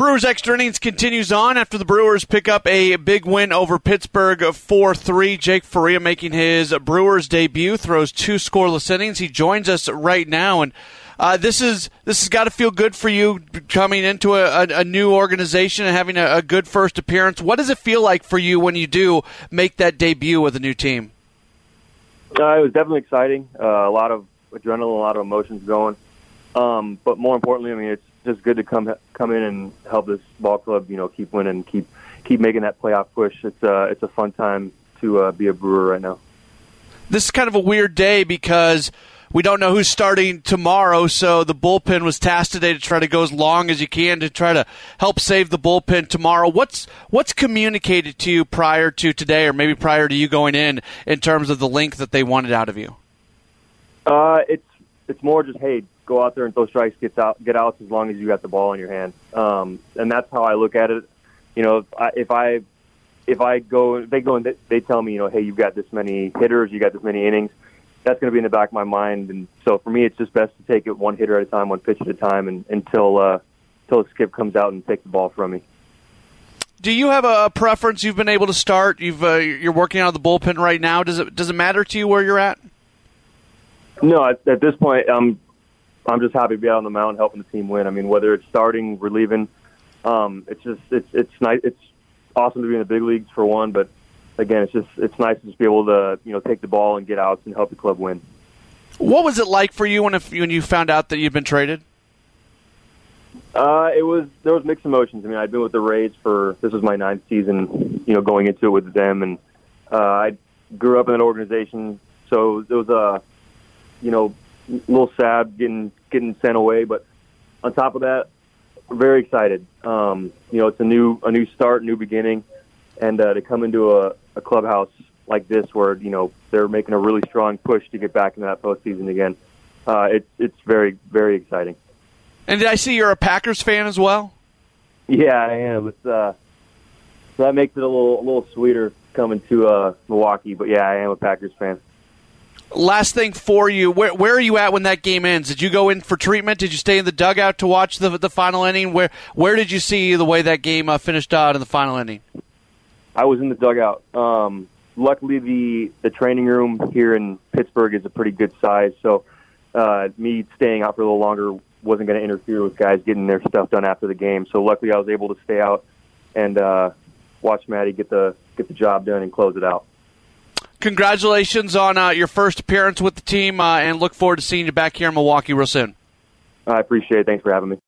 Brewers extra innings continues on after the Brewers pick up a big win over Pittsburgh 4 3. Jake Faria making his Brewers debut, throws two scoreless innings. He joins us right now. And uh, this is this has got to feel good for you coming into a, a, a new organization and having a, a, good first appearance. What does it feel like for you when you do make that debut with a new team? Uh, it was definitely exciting. Uh, a lot of adrenaline, a lot of emotions going. Um, but more importantly, I mean, it's just good to come come in and help this ball club, you know, keep winning, keep keep making that playoff push. It's uh, it's a fun time to uh, be a Brewer right now. This is kind of a weird day because we don't know who's starting tomorrow, so the bullpen was tasked today to try to go as long as you can to try to help save the bullpen tomorrow. What's what's communicated to you prior to today, or maybe prior to you going in, in terms of the length that they wanted out of you? Uh, it's it's more just hey, go out there and throw strikes, get out, get outs as long as you got the ball in your hand. Um, and that's how I look at it. You know, if I if I, go, they go and they tell me, you know, hey, you've got this many hitters, you got this many innings. That's going to be in the back of my mind, and so for me, it's just best to take it one hitter at a time, one pitch at a time, and until uh, until Skip comes out and takes the ball from me. Do you have a preference? You've been able to start. You've uh, you're working out of the bullpen right now. Does it does it matter to you where you're at? No, at, at this point, I'm I'm just happy to be out on the mound helping the team win. I mean, whether it's starting, relieving, um, it's just it's it's nice. It's awesome to be in the big leagues for one, but again, it's just it's nice to just be able to you know take the ball and get outs and help the club win. What was it like for you when if, when you found out that you'd been traded? Uh, it was there was mixed emotions. I mean, I'd been with the Rays for this was my ninth season, you know, going into it with them, and uh, I grew up in an organization, so it was a, you know, a little sad getting getting sent away, but on top of that, very excited. Um, you know, it's a new a new start, new beginning, and uh, to come into a, a clubhouse like this, where you know they're making a really strong push to get back into that postseason again, uh, it's it's very very exciting. And did I see you're a Packers fan as well? Yeah, I am. It's uh, so that makes it a little a little sweeter coming to uh, Milwaukee. But yeah, I am a Packers fan. Last thing for you, where where are you at when that game ends? Did you go in for treatment? Did you stay in the dugout to watch the the final inning? Where where did you see the way that game uh, finished out in the final inning? I was in the dugout. Um, luckily, the the training room here in Pittsburgh is a pretty good size, so uh, me staying out for a little longer wasn't going to interfere with guys getting their stuff done after the game. So luckily, I was able to stay out and uh, watch Maddie get the get the job done and close it out congratulations on uh, your first appearance with the team, uh, and look forward to seeing you back here in Milwaukee real soon. I appreciate it. Thanks for having me.